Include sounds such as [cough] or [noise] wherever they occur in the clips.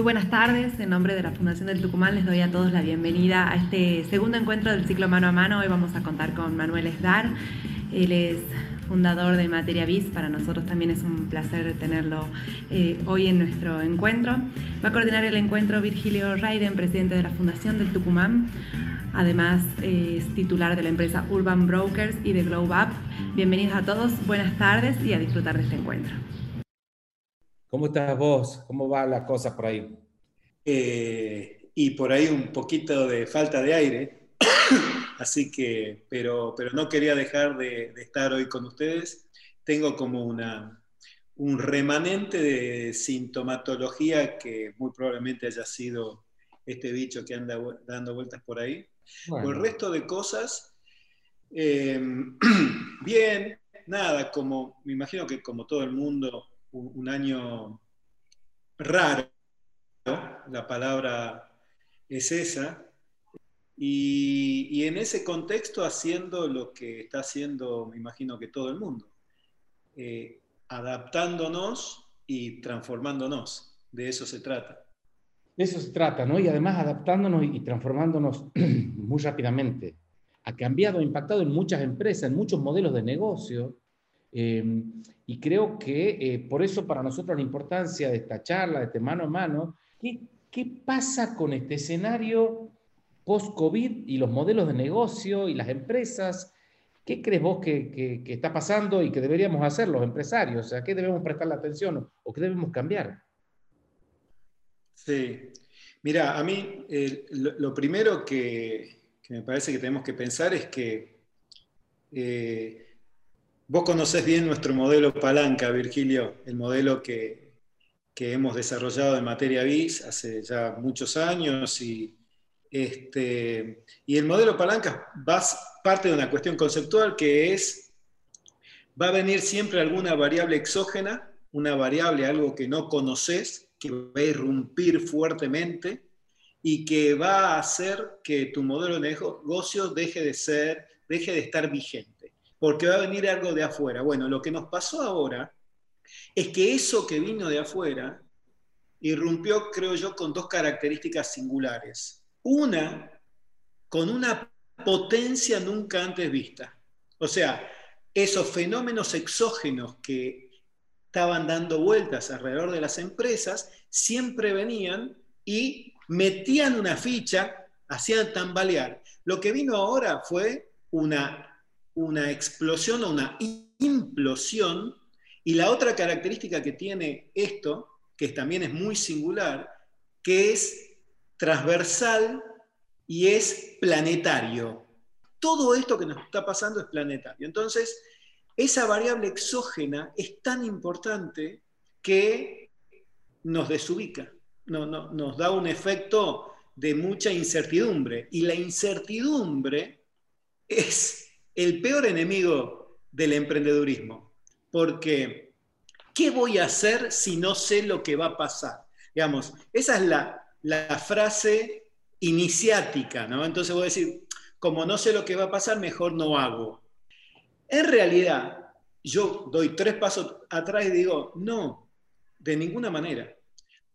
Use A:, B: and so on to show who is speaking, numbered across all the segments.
A: Muy buenas tardes. En nombre de la Fundación del Tucumán les doy a todos la bienvenida a este segundo encuentro del ciclo Mano a Mano. Hoy vamos a contar con Manuel Esdar. Él es fundador de Materia Biz. Para nosotros también es un placer tenerlo eh, hoy en nuestro encuentro. Va a coordinar el encuentro Virgilio Raiden, presidente de la Fundación del Tucumán. Además, eh, es titular de la empresa Urban Brokers y de Globe Up. Bienvenidos a todos, buenas tardes y a disfrutar de este encuentro.
B: ¿Cómo estás vos? ¿Cómo va la cosa por ahí?
C: Eh, y por ahí un poquito de falta de aire, [coughs] así que, pero, pero no quería dejar de, estar hoy con ustedes. Tengo como una, un remanente de sintomatología que muy probablemente haya sido este bicho que anda dando vueltas por ahí. Por el resto de cosas, eh, [coughs] bien, nada, como me imagino que como todo el mundo un, año raro, la palabra es esa, y, en ese contexto haciendo lo que está haciendo, me imagino que todo el mundo, eh, adaptándonos y transformándonos. De eso se trata.
B: Eso se trata, ¿no? Y además adaptándonos y transformándonos [clears throat] muy rápidamente. Ha cambiado, ha impactado en muchas empresas, en muchos modelos de negocio, Em, y creo que eh, por eso para nosotros la importancia de esta charla, de este mano a mano, ¿qué, qué pasa con este escenario post-COVID y los modelos de negocio y las empresas? ¿Qué crees vos que, que, está pasando y que deberíamos hacer los empresarios? Sea, ¿qué debemos prestarle atención o qué debemos cambiar?
C: Sí, mira, a mí lo, primero que, que, me parece que tenemos que pensar es que eh, Vos conocés bien nuestro modelo palanca, Virgilio, el modelo que, hemos desarrollado en materia BIS hace ya muchos años y, este, y el modelo palanca va, parte de una cuestión conceptual que es, va a venir siempre alguna variable exógena, una variable, algo que no conoces, que va a irrumpir fuertemente y que va a hacer que tu modelo de negocio deje de ser, deje de estar vigente porque va a venir algo de afuera. Bueno, lo que nos pasó ahora es que eso que vino de afuera irrumpió, creo yo, con dos características singulares. Una, con una potencia nunca antes vista. O sea, esos fenómenos exógenos que estaban dando vueltas alrededor de las empresas, siempre venían y metían una ficha, hacían tambalear. Lo que vino ahora fue una una explosión o una implosión. Y la otra característica que tiene esto, que también es muy singular, que es transversal y es planetario. Todo esto que nos está pasando es planetario. Entonces, esa variable exógena es tan importante que nos desubica, no, nos da un efecto de mucha incertidumbre. Y la incertidumbre es el peor enemigo del emprendedurismo, porque ¿qué voy a hacer si no sé lo que va a pasar? Digamos, esa es la, frase iniciática, ¿no? Entonces voy a decir, como no sé lo que va a pasar, mejor no hago. En realidad, yo doy tres pasos atrás y digo, no, de ninguna manera,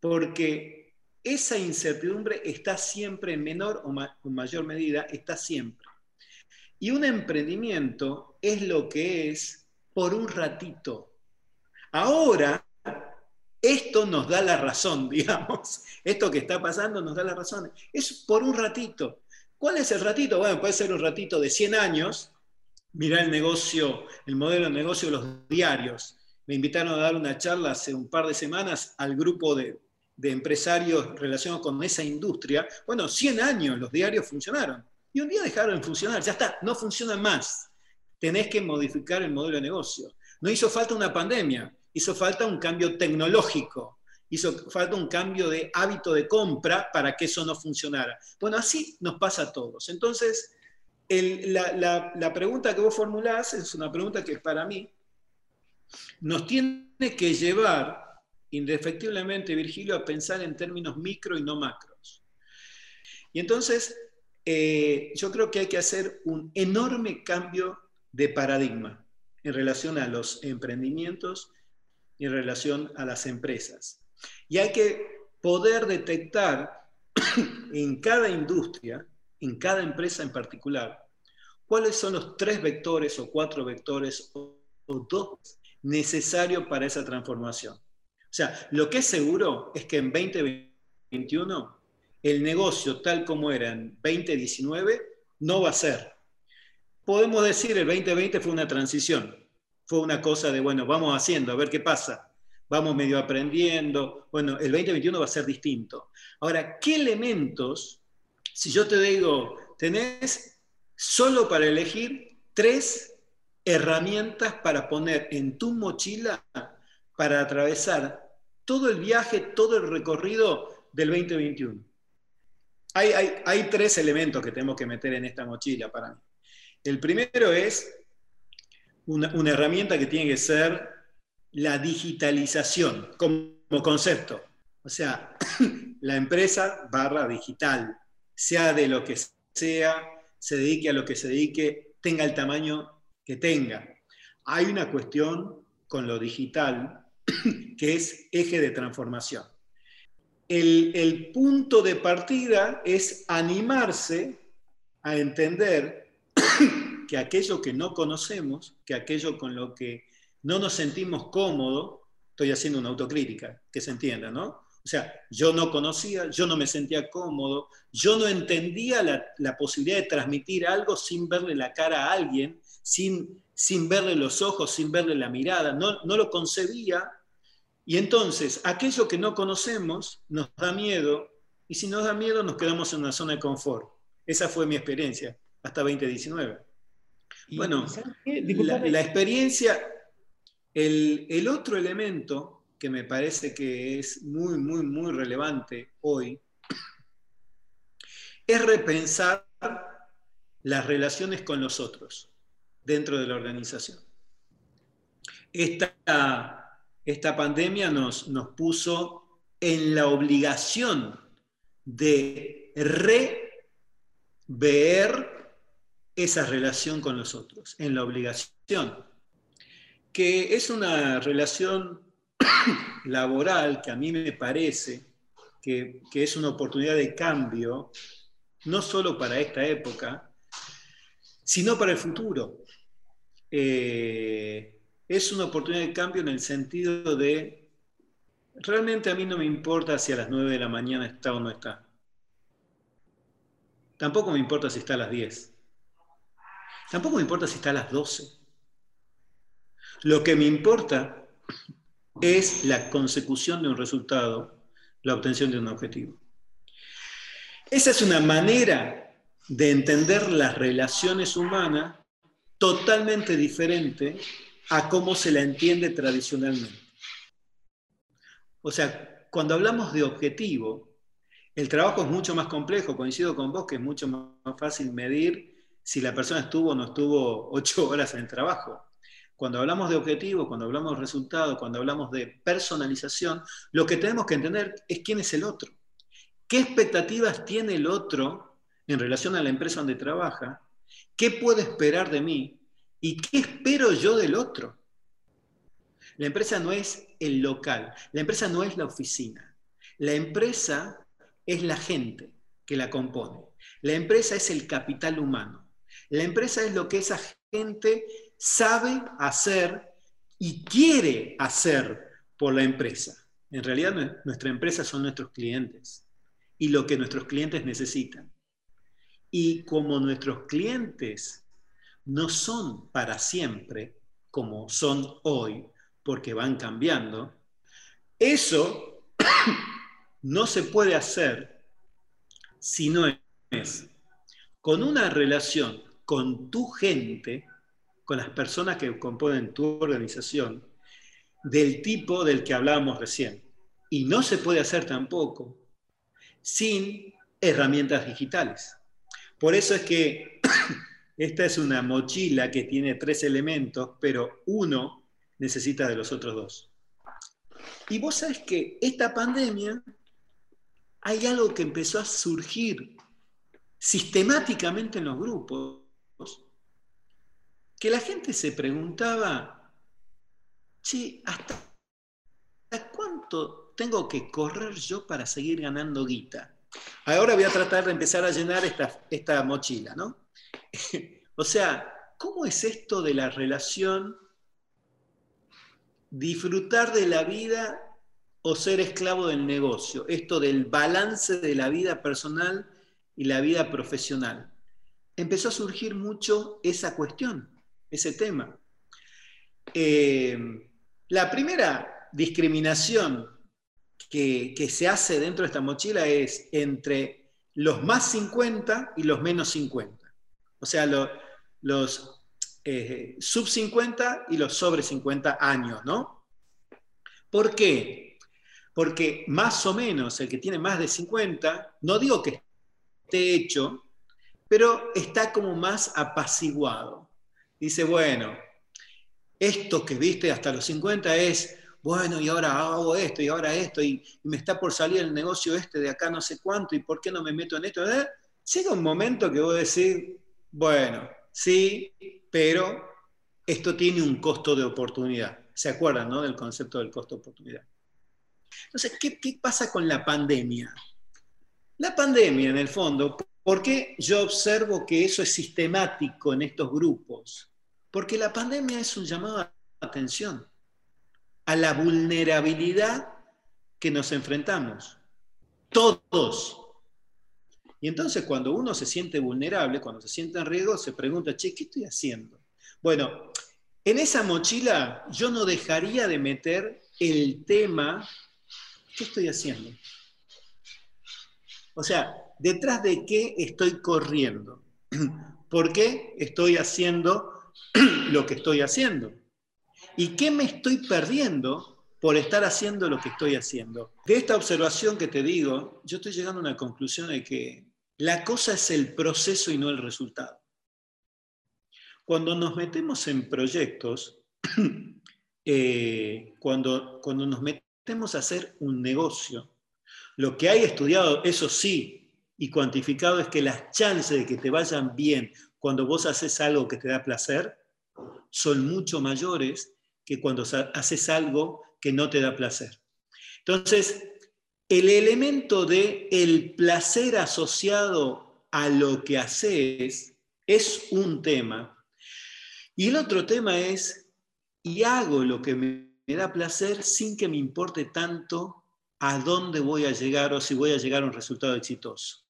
C: porque esa incertidumbre está siempre en menor o, o mayor medida, está siempre. Y un emprendimiento es lo que es por un ratito. Ahora, esto nos da la razón, [laughs] digamos. Esto que está pasando nos da la razón. Es por un ratito. ¿Cuál es el ratito? Bueno, puede ser un ratito de 100 años. Mirá el negocio, el modelo de negocio de los diarios. Me invitaron a dar una charla hace un par de semanas al grupo de, de empresarios relacionados con esa industria. Bueno, 100 años los diarios funcionaron. Y un día dejaron de funcionar, ya está, no funcionan más. Tenés que modificar el modelo de negocio. No hizo falta una pandemia, hizo falta un cambio tecnológico, hizo falta un cambio de hábito de compra para que eso no funcionara. Bueno, así nos pasa a todos. Entonces, la, la pregunta que vos formulás es una pregunta que para mí nos tiene que llevar indefectiblemente, Virgilio, a pensar en términos micro y no macros. Y entonces, eh, yo creo que hay que hacer un enorme cambio de paradigma en relación a los emprendimientos y en relación a las empresas. Y hay que poder detectar [coughs] en cada industria, en cada empresa en particular, cuáles son los tres vectores o cuatro vectores o, dos necesarios para esa transformación. O sea, lo que es seguro es que en 2021 el negocio tal como era en 2019 no va a ser. Podemos decir el 2020 fue una transición, fue una cosa de, bueno, vamos haciendo, a ver qué pasa, vamos medio aprendiendo, bueno, el 2021 va a ser distinto. Ahora, ¿qué elementos, si yo te digo, tenés solo para elegir tres herramientas para poner en tu mochila para atravesar todo el viaje, todo el recorrido del 2021. Hay, tres elementos que tenemos que meter en esta mochila para mí. El primero es una, una herramienta que tiene que ser la digitalización como concepto. O sea, [clears throat] la empresa barra digital, sea de lo que sea, se dedique a lo que se dedique, tenga el tamaño que tenga. Hay una cuestión con lo digital [clears throat] que es eje de transformación. El, punto de partida es animarse a entender [coughs] que aquello que no conocemos, que aquello con lo que no nos sentimos cómodos, estoy haciendo una autocrítica, que se entienda, ¿no? O sea, yo no conocía, yo no me sentía cómodo, yo no entendía la, la posibilidad de transmitir algo sin verle la cara a alguien, sin sin verle los ojos, sin verle la mirada, no, lo concebía. Y entonces, aquello que no conocemos nos da miedo, y si nos da miedo nos quedamos en una zona de confort. Esa fue mi experiencia hasta 2019. bueno, la, experiencia, el, el otro elemento que me parece que es muy, muy, muy relevante hoy, es repensar las relaciones con los otros dentro de la organización. Esta, esta pandemia nos, nos puso en la obligación de rever esa relación con los otros, en la obligación, que es una relación [coughs] laboral que a mí me parece que, que, es una oportunidad de cambio, no solo para esta época, sino para el futuro. Eh, es una oportunidad de cambio en el sentido de, realmente a mí no me importa si a las 9 de la mañana está o no está. Tampoco me importa si está a las 10. Tampoco me importa si está a las 12. Lo que me importa es la consecución de un resultado, la obtención de un objetivo. Esa es una manera de entender las relaciones humanas totalmente diferente a cómo se la entiende tradicionalmente. O sea, cuando hablamos de objetivo, el trabajo es mucho más complejo, coincido con vos que es mucho más fácil medir si la persona estuvo o no estuvo ocho [laughs] horas en el trabajo. Cuando hablamos de objetivo, cuando hablamos de resultado, cuando hablamos de personalización, lo que tenemos que entender es quién es el otro. ¿Qué expectativas tiene el otro en relación a la empresa donde trabaja? ¿Qué puedo esperar de mí? ¿Y qué espero yo del otro? La empresa no es el local, la empresa no es la oficina. La empresa es la gente que la compone. La empresa es el capital humano. La empresa es lo que esa gente sabe hacer y quiere hacer por la empresa. En realidad nuestra empresa son nuestros clientes y lo que nuestros clientes necesitan. Y como nuestros clientes no son para siempre como son hoy, porque van cambiando, eso [coughs] no se puede hacer si no es con una relación con tu gente, con las personas que componen tu organización, del tipo del que hablábamos recién. Y no se puede hacer tampoco sin herramientas digitales. Por eso es que [coughs] esta es una mochila que tiene tres elementos, pero uno necesita de los otros dos. Y vos sabés que esta pandemia hay algo que empezó a surgir sistemáticamente en los grupos, que la gente se preguntaba, ¿hasta cuánto tengo que correr yo para seguir ganando guita. Ahora voy a tratar de empezar a llenar esta mochila, ¿no? [laughs] o sea, ¿cómo es esto de la relación disfrutar de la vida o ser esclavo del negocio? Esto del balance de la vida personal y la vida profesional. Empezó a surgir mucho esa cuestión, ese tema. Eh, la primera discriminación que, se hace dentro de esta mochila es entre los más 50 y los menos 50. O sea, los eh, sub 50 y los sobre 50 años, ¿no? ¿Por qué? Porque más o menos el que tiene más de 50, no digo que esté hecho, pero está como más apaciguado. Dice, bueno, esto que viste hasta los 50 es, bueno, y ahora hago esto, y ahora esto, y, me está por salir el negocio este de acá no sé cuánto, y por qué no me meto en esto. ¿Eh? Llega un momento que vos decís, bueno, sí, pero esto tiene un costo de oportunidad. ¿Se acuerdan ¿no? del concepto del costo de oportunidad? Entonces, ¿qué, ¿qué pasa con la pandemia? La pandemia, en el fondo, ¿por qué yo observo que eso es sistemático en estos grupos? Porque la pandemia es un llamado a atención a la vulnerabilidad que nos enfrentamos. Todos. Y entonces cuando uno se siente vulnerable, cuando se siente en riesgo, se pregunta, che, ¿qué estoy haciendo? Bueno, en esa mochila yo no dejaría de meter el tema, ¿qué estoy haciendo? O sea, detrás de qué estoy corriendo. [clears throat] ¿Por qué estoy haciendo [clears throat] lo que estoy haciendo. ¿Y qué me estoy perdiendo por estar haciendo lo que estoy haciendo? De esta observación que te digo, yo estoy llegando a una conclusión de que la cosa es el proceso y no el resultado. Cuando nos metemos en proyectos, [clears throat] eh, cuando, cuando nos metemos a hacer un negocio, lo que hay estudiado, eso sí, y cuantificado es que las chances de que te vayan bien cuando vos haces algo que te da placer son mucho mayores que cuando haces algo que no te da placer. Entonces, el elemento de el placer asociado a lo que haces es un tema. Y el otro tema es, y hago lo que me, da placer sin que me importe tanto a dónde voy a llegar o si voy a llegar a un resultado exitoso.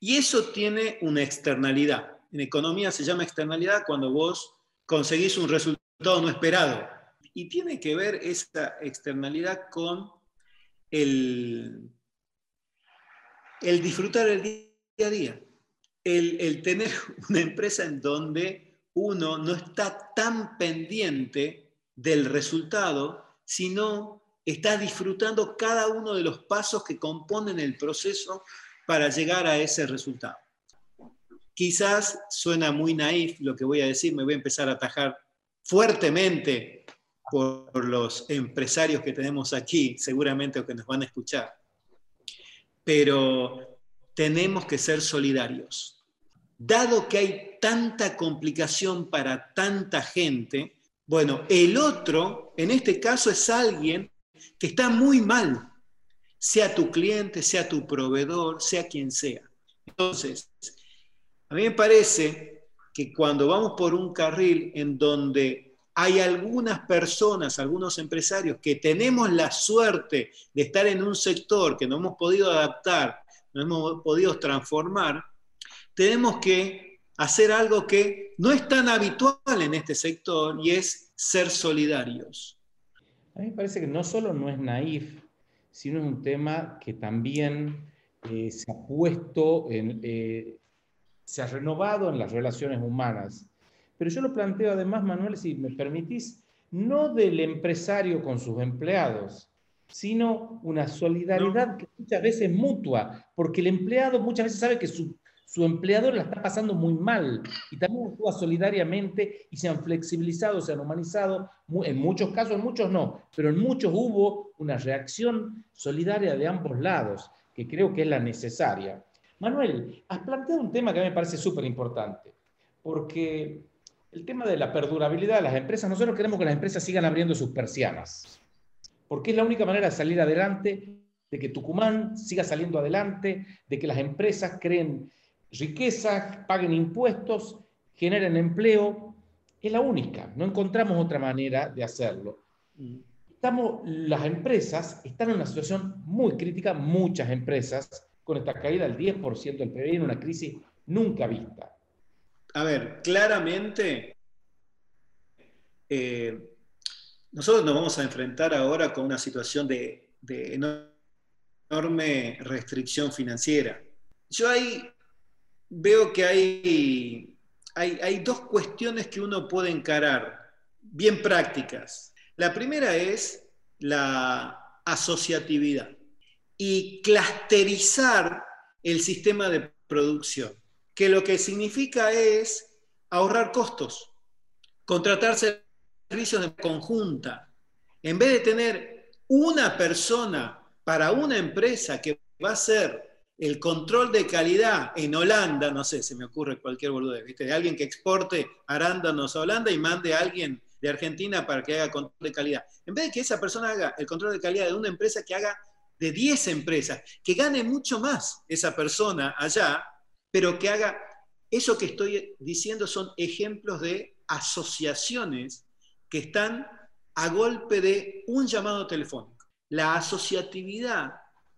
C: Y eso tiene una externalidad. En economía se llama externalidad cuando vos conseguís un resultado no esperado. Y tiene que ver esa externalidad con el, el disfrutar el día a día, el, el tener [laughs] una empresa en donde uno no está tan pendiente del resultado, sino está disfrutando cada uno de los pasos que componen el proceso para llegar a ese resultado. Quizás suena muy naif lo que voy a decir, me voy a empezar a atajar fuertemente por los empresarios que tenemos aquí, seguramente o que nos van a escuchar. Pero tenemos que ser solidarios. Dado que hay tanta complicación para tanta gente, bueno, el otro, en este caso, es alguien que está muy mal sea tu cliente, sea tu proveedor, sea quien sea. Entonces, a mí me parece que cuando vamos por un carril en donde hay algunas personas, algunos empresarios que tenemos la suerte de estar en un sector que no hemos podido adaptar, no hemos podido transformar, tenemos que hacer algo que no es tan habitual en este sector y es ser solidarios.
B: A mí me parece que no solo no es naif, sino es un tema que también eh, se ha puesto, eh, se ha renovado en las relaciones humanas. Pero yo lo planteo además, Manuel, si me permitís, no del empresario con sus empleados, sino una solidaridad que muchas veces es mutua, porque el empleado muchas veces sabe que su su empleador la está pasando muy mal y también actúa solidariamente y se han flexibilizado, se han humanizado, en muchos casos, en muchos no, pero en muchos hubo una reacción solidaria de ambos lados, que creo que es la necesaria. Manuel, has planteado un tema que a mí me parece súper importante, porque el tema de la perdurabilidad de las empresas, nosotros queremos que las empresas sigan abriendo sus persianas, porque es la única manera de salir adelante, de que Tucumán siga saliendo adelante, de que las empresas creen riqueza, paguen impuestos, generen empleo. Es la única, no encontramos otra manera de hacerlo. Las empresas están en una situación muy crítica, muchas empresas, con esta caída del 10% del PIB en una crisis nunca vista.
C: A ver, claramente eh, nosotros nos vamos a enfrentar ahora con una situación de, enorme restricción financiera. Yo ahí veo que hay, hay, hay dos cuestiones que uno puede encarar, bien prácticas. La primera es la asociatividad y clusterizar el sistema de producción, que lo que significa es ahorrar costos, contratarse servicios de conjunta. En vez de tener una persona para una empresa que va a hacer el control de calidad en Holanda, no sé, se me ocurre cualquier boludez, ¿viste? De alguien que exporte arándanos a Holanda y mande a alguien de Argentina para que haga control de calidad. En vez de que esa persona haga el control de calidad de una empresa que haga de 10 empresas, que gane mucho más esa persona allá, pero que haga eso que estoy diciendo son ejemplos de asociaciones que están a golpe de un llamado telefónico. La asociatividad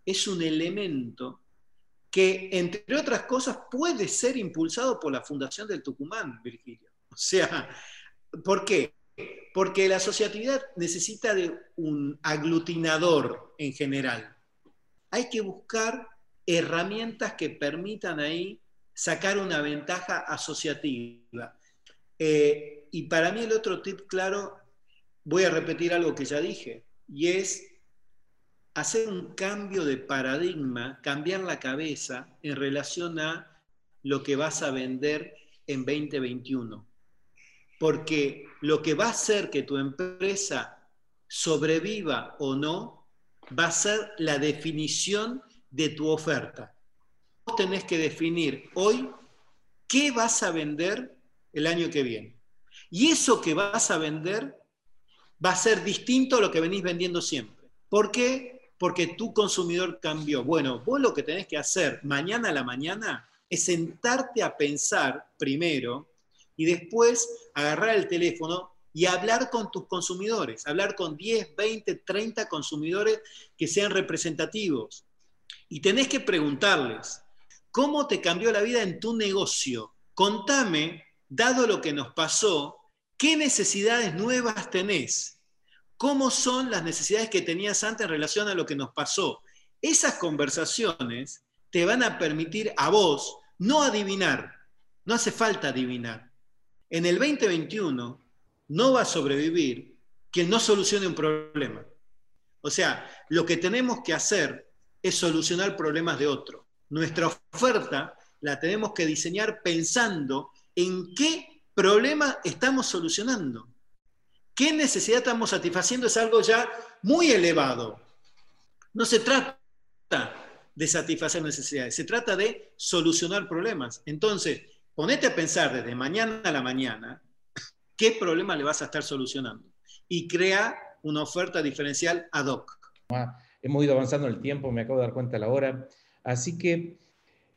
C: es un elemento que, entre otras cosas, puede ser impulsado por la Fundación del Tucumán, Virgilio. O sea, ¿por qué? Porque la asociatividad necesita de un aglutinador en general. Hay que buscar herramientas que permitan ahí sacar una ventaja asociativa. Eh, y para mí el otro tip claro, voy a repetir algo que ya dije, y es hacer un cambio de paradigma, cambiar la cabeza en relación a lo que vas a vender en 2021. Porque lo que va a hacer que tu empresa sobreviva o no, va a ser la definición de tu oferta. Vos tenés que definir hoy qué vas a vender el año que viene. Y eso que vas a vender va a ser distinto a lo que venís vendiendo siempre. ¿Por qué? Porque tu consumidor cambió. Bueno, vos lo que tenés que hacer mañana a la mañana es sentarte a pensar primero y después agarrar el teléfono y hablar con tus consumidores, hablar con 10, 20, 30 consumidores que sean representativos. Y tenés que preguntarles, ¿cómo te cambió la vida en tu negocio? Contame, dado lo que nos pasó, ¿Qué necesidades nuevas tenés? ¿Cómo son las necesidades que tenías antes en relación a lo que nos pasó? Esas conversaciones te van a permitir a vos no adivinar, no hace falta adivinar. En el 2021 no va a sobrevivir quien no solucione un problema. O sea, lo que tenemos que hacer es solucionar problemas de otro. Nuestra oferta la tenemos que diseñar pensando en qué problema estamos solucionando? ¿Qué necesidad estamos satisfaciendo? Es algo ya muy elevado. No se trata de satisfacer necesidades, se trata de solucionar problemas. Entonces, ponete a pensar desde mañana a la mañana qué problema le vas a estar solucionando y crea una oferta diferencial ad hoc.
B: Hemos ido avanzando el tiempo, me acabo de dar cuenta de la hora. Así que,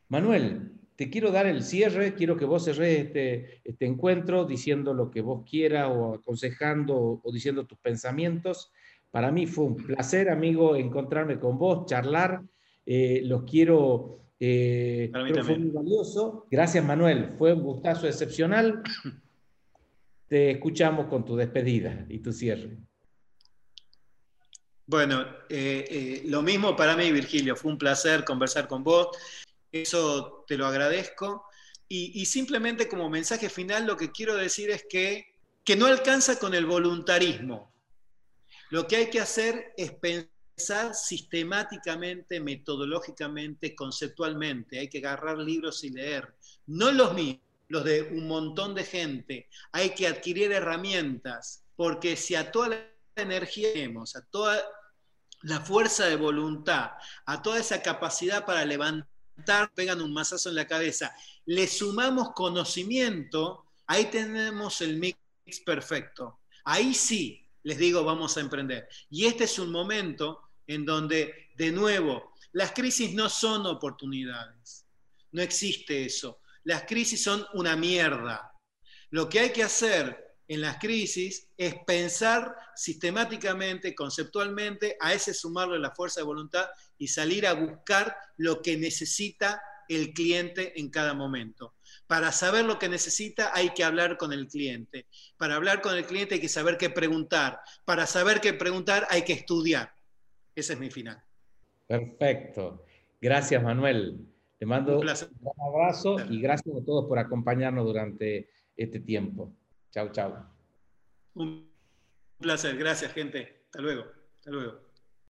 B: Manuel, te quiero dar el cierre, quiero que vos cerres este, este encuentro diciendo lo que vos quieras o aconsejando o, diciendo tus pensamientos. Para mí fue un placer, amigo, encontrarme con vos, charlar. Eh, los quiero, eh, fue muy valioso. Gracias, Manuel, fue un gustazo excepcional. [coughs] Te escuchamos con tu despedida y tu cierre.
C: Bueno, eh, eh, lo mismo para mí, Virgilio, fue un placer conversar con vos. Eso te lo agradezco. Y, simplemente como mensaje final lo que quiero decir es que, que no alcanza con el voluntarismo. Lo que hay que hacer es pensar sistemáticamente, metodológicamente, conceptualmente. Hay que agarrar libros y leer. No los míos, los de un montón de gente. Hay que adquirir herramientas, porque si a toda la energía tenemos, a toda la fuerza de voluntad, a toda esa capacidad para levantar pegan un mazazo en la cabeza, le sumamos conocimiento, ahí tenemos el mix perfecto. Ahí sí les digo, vamos a emprender. Y este es un momento en donde, de nuevo, las crisis no son oportunidades. No existe eso. Las crisis son una mierda. Lo que hay que hacer en las crisis es pensar sistemáticamente, conceptualmente, a ese sumarle la fuerza de voluntad y salir a buscar lo que necesita el cliente en cada momento. Para saber lo que necesita hay que hablar con el cliente. Para hablar con el cliente hay que saber qué preguntar. Para saber qué preguntar hay que estudiar. Ese es mi final.
B: Perfecto. Gracias, Manuel. Te mando un, abrazo y gracias a todos por acompañarnos durante este tiempo. Chao, chao.
C: Un placer. Gracias, gente. Hasta luego. Hasta luego.